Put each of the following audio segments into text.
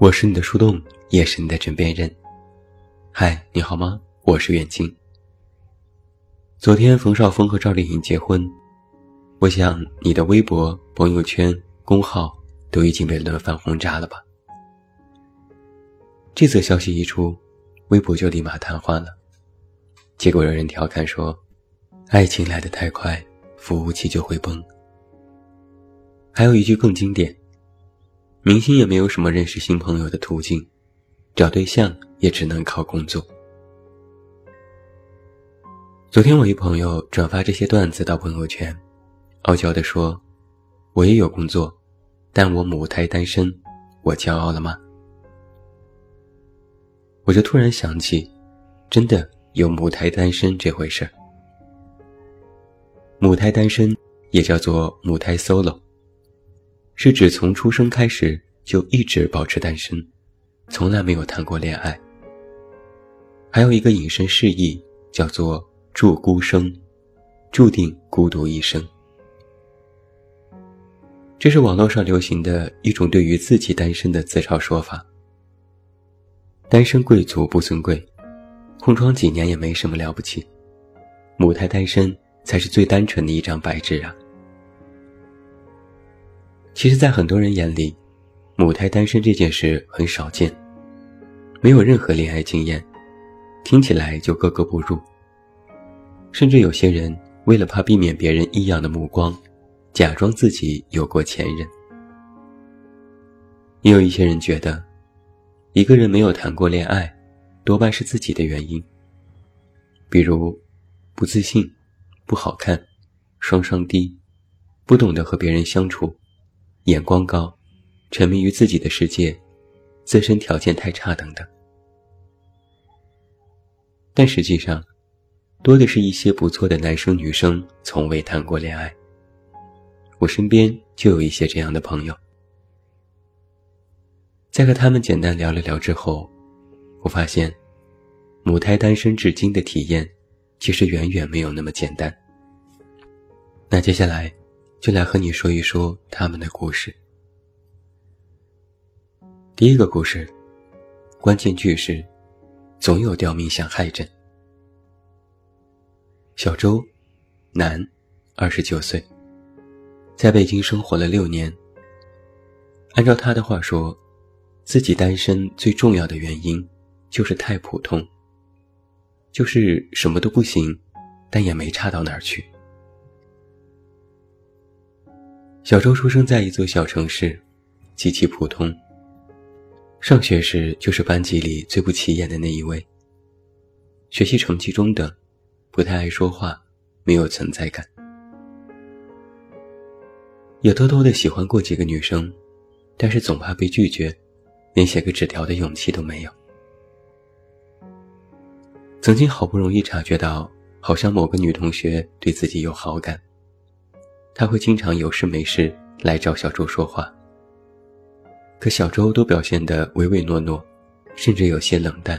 我是你的树洞，也是你的枕边人。嗨，你好吗？我是远近。昨天冯绍峰和赵丽颖结婚，我想你的微博、朋友圈、公号都已经被轮番轰炸了吧？这则消息一出，微博就立马瘫痪了。结果有人调侃说：“爱情来得太快，服务器就会崩。”还有一句更经典。明星也没有什么认识新朋友的途径，找对象也只能靠工作。昨天我一朋友转发这些段子到朋友圈，傲娇地说：“我也有工作，但我母胎单身，我骄傲了吗？”我就突然想起，真的有母胎单身这回事儿。母胎单身也叫做母胎 solo。是指从出生开始就一直保持单身，从来没有谈过恋爱。还有一个引申释义叫做“注孤生”，注定孤独一生。这是网络上流行的一种对于自己单身的自嘲说法。单身贵族不尊贵，空窗几年也没什么了不起，母胎单身才是最单纯的一张白纸啊。其实，在很多人眼里，母胎单身这件事很少见，没有任何恋爱经验，听起来就格格不入。甚至有些人为了怕避免别人异样的目光，假装自己有过前任。也有一些人觉得，一个人没有谈过恋爱，多半是自己的原因，比如不自信、不好看、双商低、不懂得和别人相处。眼光高，沉迷于自己的世界，自身条件太差等等。但实际上，多的是一些不错的男生女生从未谈过恋爱。我身边就有一些这样的朋友。在和他们简单聊了聊之后，我发现，母胎单身至今的体验，其实远远没有那么简单。那接下来。就来和你说一说他们的故事。第一个故事，关键句是“总有刁民想害朕”。小周，男，二十九岁，在北京生活了六年。按照他的话说，自己单身最重要的原因就是太普通，就是什么都不行，但也没差到哪儿去。小周出生在一座小城市，极其普通。上学时就是班级里最不起眼的那一位。学习成绩中等，不太爱说话，没有存在感。也偷偷的喜欢过几个女生，但是总怕被拒绝，连写个纸条的勇气都没有。曾经好不容易察觉到，好像某个女同学对自己有好感。他会经常有事没事来找小周说话，可小周都表现得唯唯诺诺，甚至有些冷淡，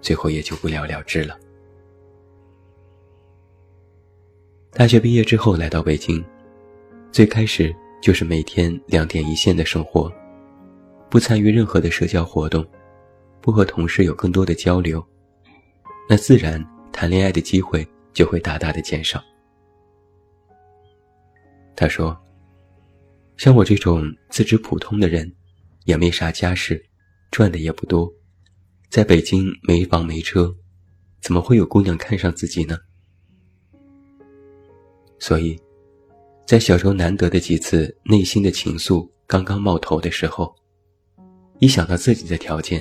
最后也就不了了之了。大学毕业之后来到北京，最开始就是每天两点一线的生活，不参与任何的社交活动，不和同事有更多的交流，那自然谈恋爱的机会就会大大的减少。他说：“像我这种资质普通的人，也没啥家世，赚的也不多，在北京没房没车，怎么会有姑娘看上自己呢？所以，在小周难得的几次内心的情愫刚刚冒头的时候，一想到自己的条件，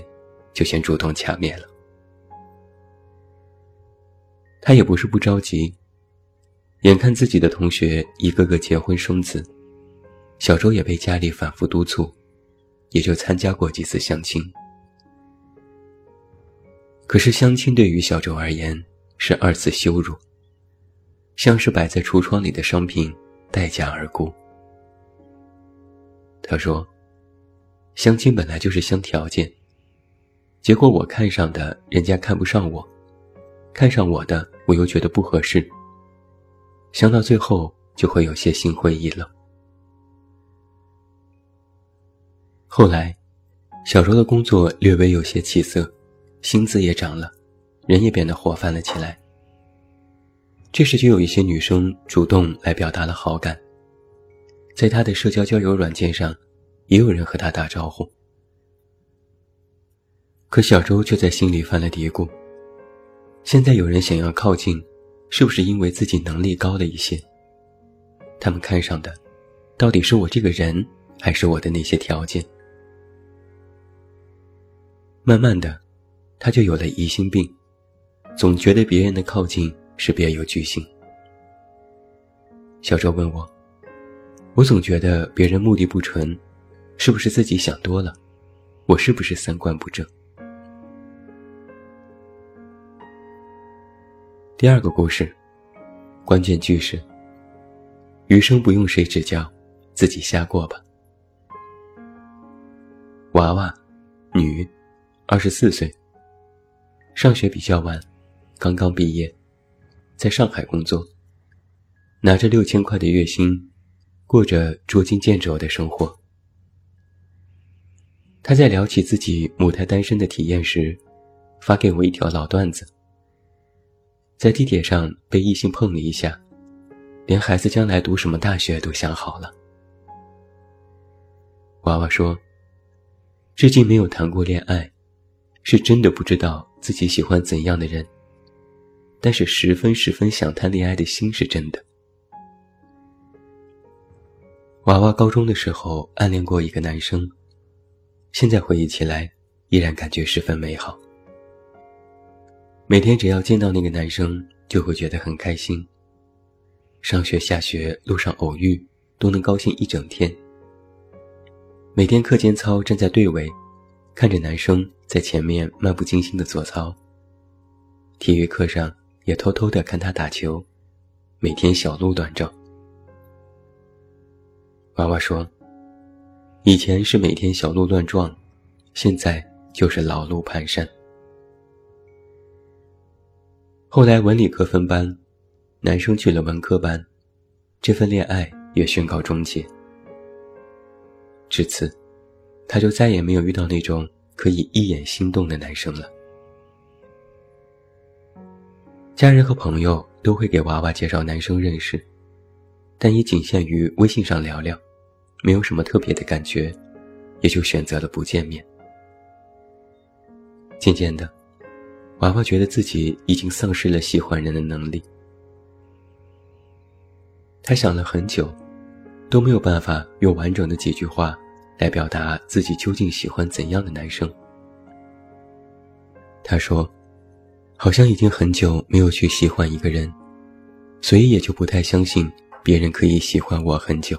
就先主动掐灭了。他也不是不着急。”眼看自己的同学一个个结婚生子，小周也被家里反复督促，也就参加过几次相亲。可是相亲对于小周而言是二次羞辱，像是摆在橱窗里的商品，待价而沽。他说：“相亲本来就是相条件，结果我看上的人家看不上我，看上我的我又觉得不合适。”想到最后，就会有些心灰意冷。后来，小周的工作略微有些起色，薪资也涨了，人也变得活泛了起来。这时就有一些女生主动来表达了好感，在他的社交交友软件上，也有人和他打招呼。可小周却在心里犯了嘀咕：现在有人想要靠近，是不是因为自己能力高了一些？他们看上的，到底是我这个人，还是我的那些条件？慢慢的，他就有了疑心病，总觉得别人的靠近是别有居心。小周问我：“我总觉得别人目的不纯，是不是自己想多了？我是不是三观不正？”第二个故事，关键句是：“余生不用谁指教，自己瞎过吧。”娃娃，女。二十四岁，上学比较晚，刚刚毕业，在上海工作，拿着六千块的月薪，过着捉襟见肘的生活。他在聊起自己母胎单身的体验时，发给我一条老段子：在地铁上被异性碰了一下，连孩子将来读什么大学都想好了。娃娃说，至今没有谈过恋爱。是真的不知道自己喜欢怎样的人，但是十分十分想谈恋爱的心是真的。娃娃高中的时候暗恋过一个男生，现在回忆起来依然感觉十分美好。每天只要见到那个男生，就会觉得很开心。上学下学路上偶遇，都能高兴一整天。每天课间操站在队尾。看着男生在前面漫不经心的做操，体育课上也偷偷的看他打球，每天小鹿乱撞。娃娃说：“以前是每天小鹿乱撞，现在就是老路蹒跚。”后来文理科分班，男生去了文科班，这份恋爱也宣告终结。至此。他就再也没有遇到那种可以一眼心动的男生了。家人和朋友都会给娃娃介绍男生认识，但也仅限于微信上聊聊，没有什么特别的感觉，也就选择了不见面。渐渐的，娃娃觉得自己已经丧失了喜欢人的能力。他想了很久，都没有办法用完整的几句话。来表达自己究竟喜欢怎样的男生。他说：“好像已经很久没有去喜欢一个人，所以也就不太相信别人可以喜欢我很久。”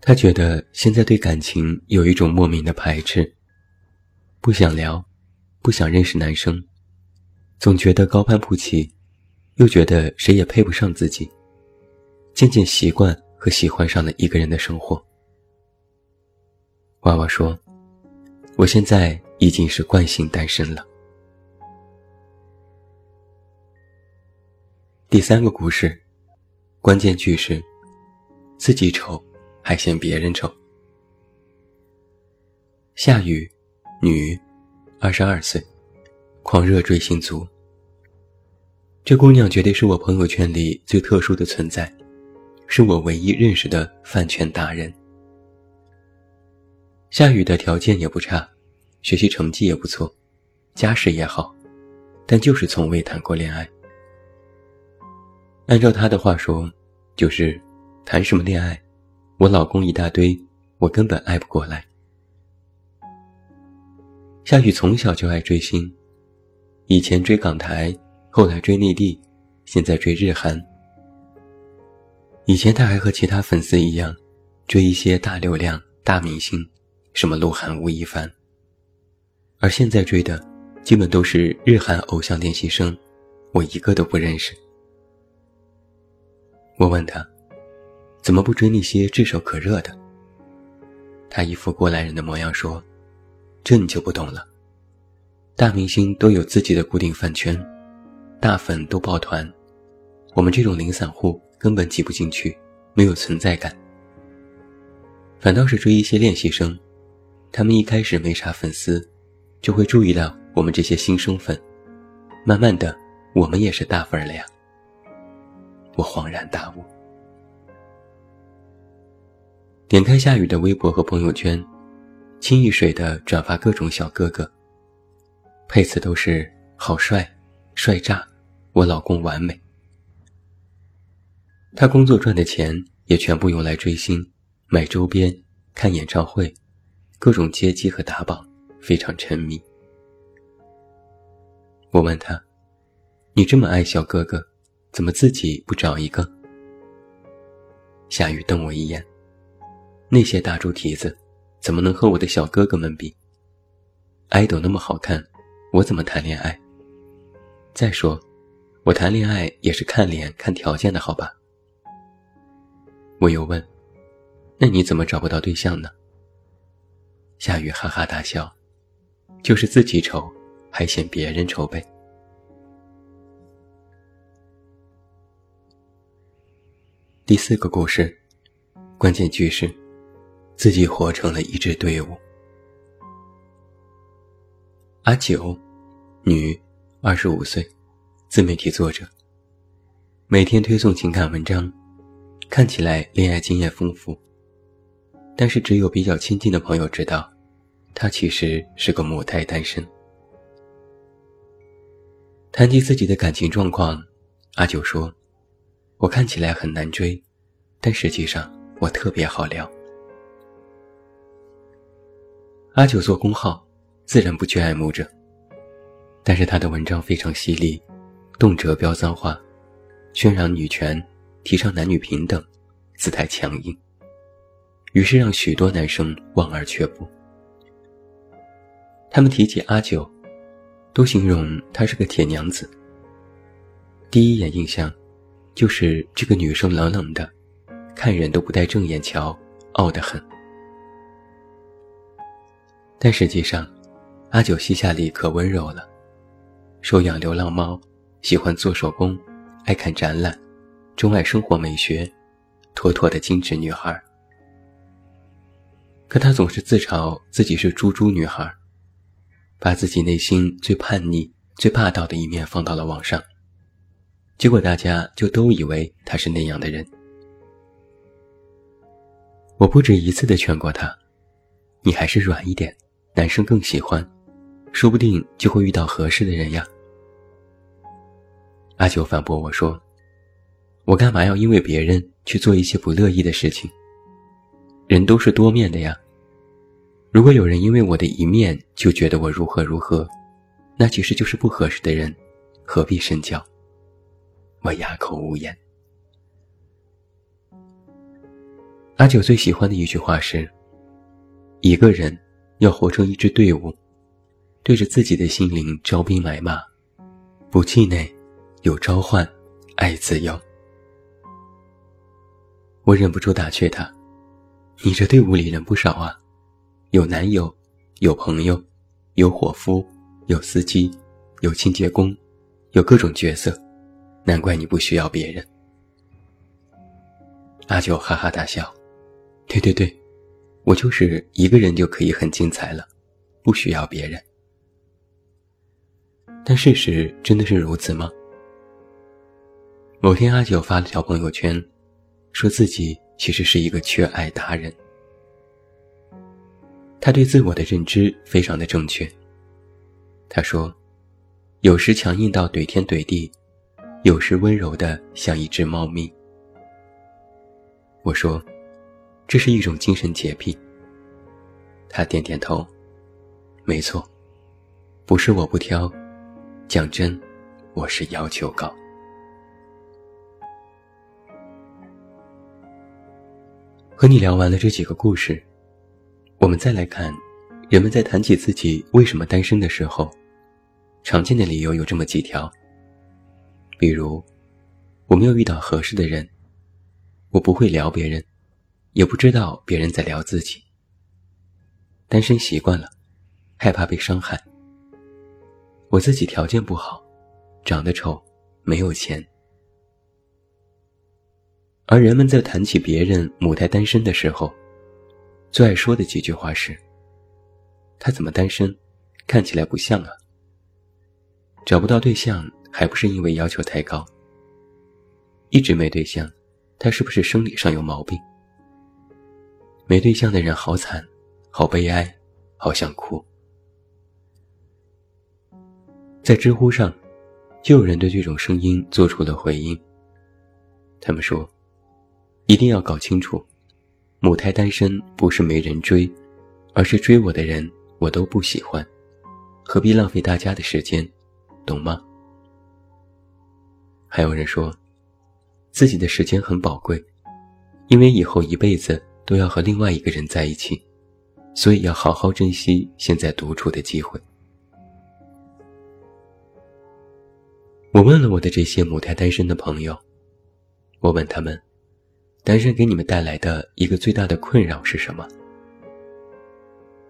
他觉得现在对感情有一种莫名的排斥，不想聊，不想认识男生，总觉得高攀不起，又觉得谁也配不上自己，渐渐习惯。和喜欢上了一个人的生活。娃娃说：“我现在已经是惯性单身了。”第三个故事，关键句是：“自己丑，还嫌别人丑。”夏雨，女，二十二岁，狂热追星族。这姑娘绝对是我朋友圈里最特殊的存在。是我唯一认识的饭圈达人。夏雨的条件也不差，学习成绩也不错，家世也好，但就是从未谈过恋爱。按照他的话说，就是谈什么恋爱，我老公一大堆，我根本爱不过来。夏雨从小就爱追星，以前追港台，后来追内地，现在追日韩。以前他还和其他粉丝一样，追一些大流量、大明星，什么鹿晗、吴亦凡。而现在追的，基本都是日韩偶像练习生，我一个都不认识。我问他，怎么不追那些炙手可热的？他一副过来人的模样说：“这你就不懂了，大明星都有自己的固定饭圈，大粉都抱团，我们这种零散户。”根本挤不进去，没有存在感。反倒是追一些练习生，他们一开始没啥粉丝，就会注意到我们这些新生粉，慢慢的，我们也是大粉了呀。我恍然大悟。点开夏雨的微博和朋友圈，轻易水的转发各种小哥哥，配词都是好帅，帅炸，我老公完美。他工作赚的钱也全部用来追星。买周边、看演唱会，各种接机和打榜，非常沉迷。我问他：“你这么爱小哥哥，怎么自己不找一个？”夏雨瞪我一眼：“那些大猪蹄子，怎么能和我的小哥哥们比？爱豆那么好看，我怎么谈恋爱？再说，我谈恋爱也是看脸、看条件的，好吧？”我又问。那你怎么找不到对象呢？夏雨哈哈大笑，就是自己丑，还嫌别人丑呗。第四个故事，关键句是，自己活成了一支队伍。阿九，女，二十五岁，自媒体作者，每天推送情感文章，看起来恋爱经验丰富。但是只有比较亲近的朋友知道，他其实是个母胎单身。谈及自己的感情状况，阿九说：“我看起来很难追，但实际上我特别好聊。”阿九做公号，自然不缺爱慕者，但是他的文章非常犀利，动辄飙脏话，宣扬女权，提倡男女平等，姿态强硬。于是让许多男生望而却步。他们提起阿九，都形容她是个铁娘子。第一眼印象，就是这个女生冷冷的，看人都不带正眼瞧，傲得很。但实际上，阿九膝下里可温柔了，收养流浪猫，喜欢做手工，爱看展览，钟爱生活美学，妥妥的精致女孩。可她总是自嘲自己是猪猪女孩，把自己内心最叛逆、最霸道的一面放到了网上，结果大家就都以为她是那样的人。我不止一次的劝过她：“你还是软一点，男生更喜欢，说不定就会遇到合适的人呀。”阿九反驳我说：“我干嘛要因为别人去做一些不乐意的事情？”人都是多面的呀。如果有人因为我的一面就觉得我如何如何，那其实就是不合适的人，何必深交？我哑口无言。阿九最喜欢的一句话是：“一个人要活成一支队伍，对着自己的心灵招兵买马，不气馁，有召唤，爱自由。”我忍不住打趣他。你这队伍里人不少啊，有男友，有朋友，有伙夫，有司机，有清洁工，有各种角色，难怪你不需要别人。阿九哈哈大笑，对对对，我就是一个人就可以很精彩了，不需要别人。但事实真的是如此吗？某天，阿九发了条朋友圈，说自己。其实是一个缺爱达人，他对自我的认知非常的正确。他说：“有时强硬到怼天怼地，有时温柔的像一只猫咪。”我说：“这是一种精神洁癖。”他点点头：“没错，不是我不挑，讲真，我是要求高。”和你聊完了这几个故事，我们再来看，人们在谈起自己为什么单身的时候，常见的理由有这么几条。比如，我没有遇到合适的人，我不会聊别人，也不知道别人在聊自己。单身习惯了，害怕被伤害。我自己条件不好，长得丑，没有钱。而人们在谈起别人母胎单身的时候，最爱说的几句话是：“他怎么单身？看起来不像啊。找不到对象还不是因为要求太高？一直没对象，他是不是生理上有毛病？没对象的人好惨，好悲哀，好想哭。”在知乎上，就有人对这种声音做出了回应。他们说：“一定要搞清楚。”母胎单身不是没人追，而是追我的人我都不喜欢，何必浪费大家的时间，懂吗？还有人说，自己的时间很宝贵，因为以后一辈子都要和另外一个人在一起，所以要好好珍惜现在独处的机会。我问了我的这些母胎单身的朋友，我问他们。单身给你们带来的一个最大的困扰是什么？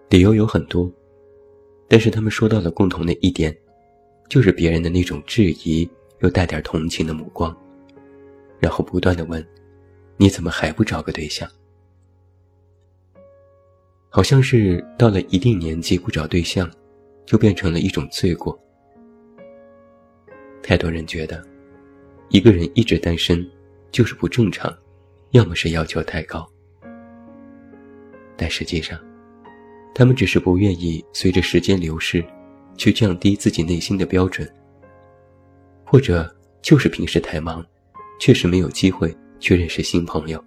理由有很多，但是他们说到了共同的一点，就是别人的那种质疑又带点同情的目光，然后不断的问：“你怎么还不找个对象？”好像是到了一定年纪不找对象，就变成了一种罪过。太多人觉得，一个人一直单身就是不正常。要么是要求太高，但实际上，他们只是不愿意随着时间流逝，去降低自己内心的标准，或者就是平时太忙，确实没有机会去认识新朋友。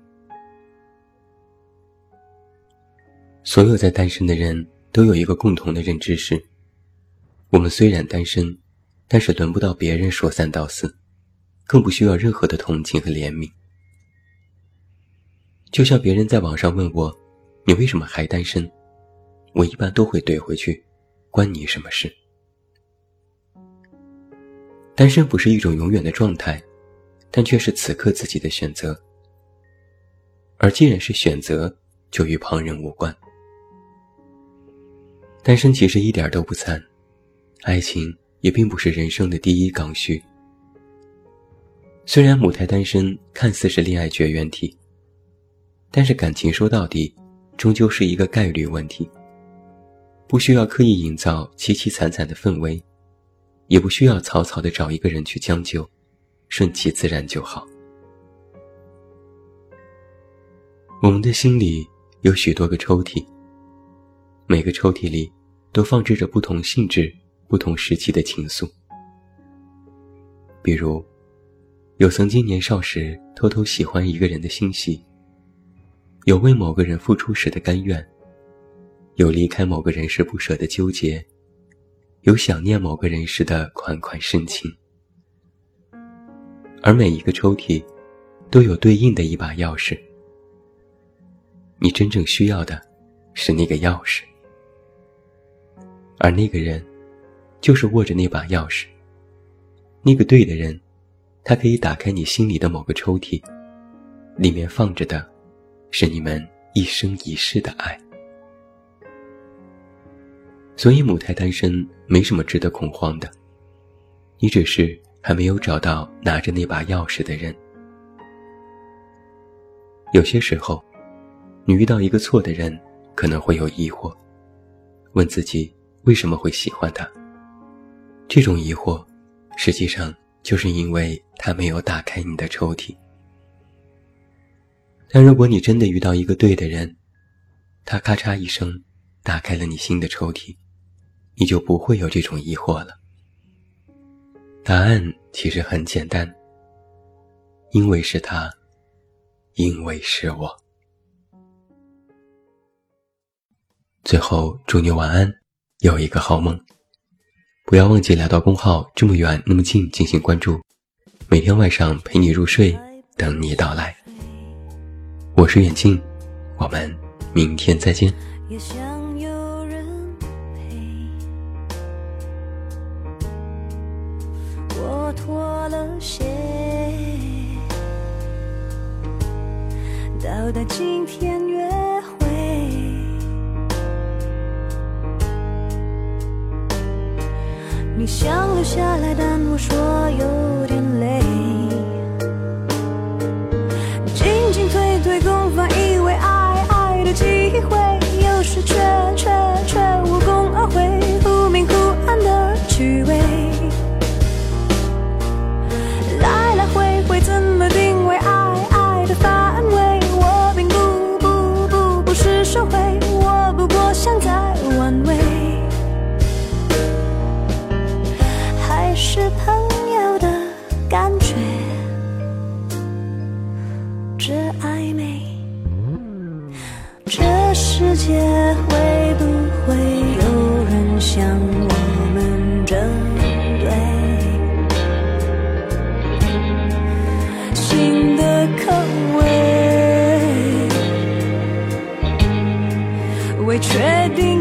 所有在单身的人都有一个共同的认知是：我们虽然单身，但是轮不到别人说三道四，更不需要任何的同情和怜悯。就像别人在网上问我：“你为什么还单身？”我一般都会怼回去：“关你什么事？”单身不是一种永远的状态，但却是此刻自己的选择。而既然是选择，就与旁人无关。单身其实一点都不惨，爱情也并不是人生的第一刚需。虽然母胎单身看似是恋爱绝缘体。但是感情说到底，终究是一个概率问题。不需要刻意营造凄凄惨惨的氛围，也不需要草草的找一个人去将就，顺其自然就好。我们的心里有许多个抽屉，每个抽屉里都放置着不同性质、不同时期的情愫。比如，有曾经年少时偷偷喜欢一个人的欣喜。有为某个人付出时的甘愿，有离开某个人时不舍的纠结，有想念某个人时的款款深情。而每一个抽屉，都有对应的一把钥匙。你真正需要的，是那个钥匙，而那个人，就是握着那把钥匙。那个对的人，他可以打开你心里的某个抽屉，里面放着的。是你们一生一世的爱，所以母胎单身没什么值得恐慌的。你只是还没有找到拿着那把钥匙的人。有些时候，你遇到一个错的人，可能会有疑惑，问自己为什么会喜欢他。这种疑惑，实际上就是因为他没有打开你的抽屉。但如果你真的遇到一个对的人，他咔嚓一声打开了你心的抽屉，你就不会有这种疑惑了。答案其实很简单，因为是他，因为是我。最后祝你晚安，有一个好梦。不要忘记来到公号这么远那么近进行关注，每天晚上陪你入睡，等你到来。我是远近，我们明天再见。我脱了鞋，到达今天你想留下来，但我说有界会不会有人像我们这对？新的口味，未确定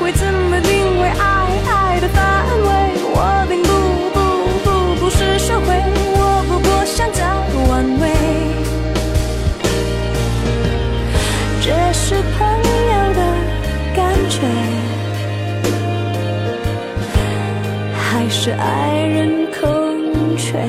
会，怎么定位爱爱的范围？我并不不不不是学会，我不过想再玩味。这是朋友的感觉，还是爱人空缺？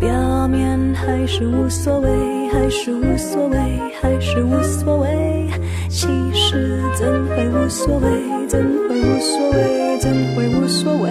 表面还是无所谓，还是无所谓，还是无所谓。其实怎会无所谓？怎会无所谓？怎会无所谓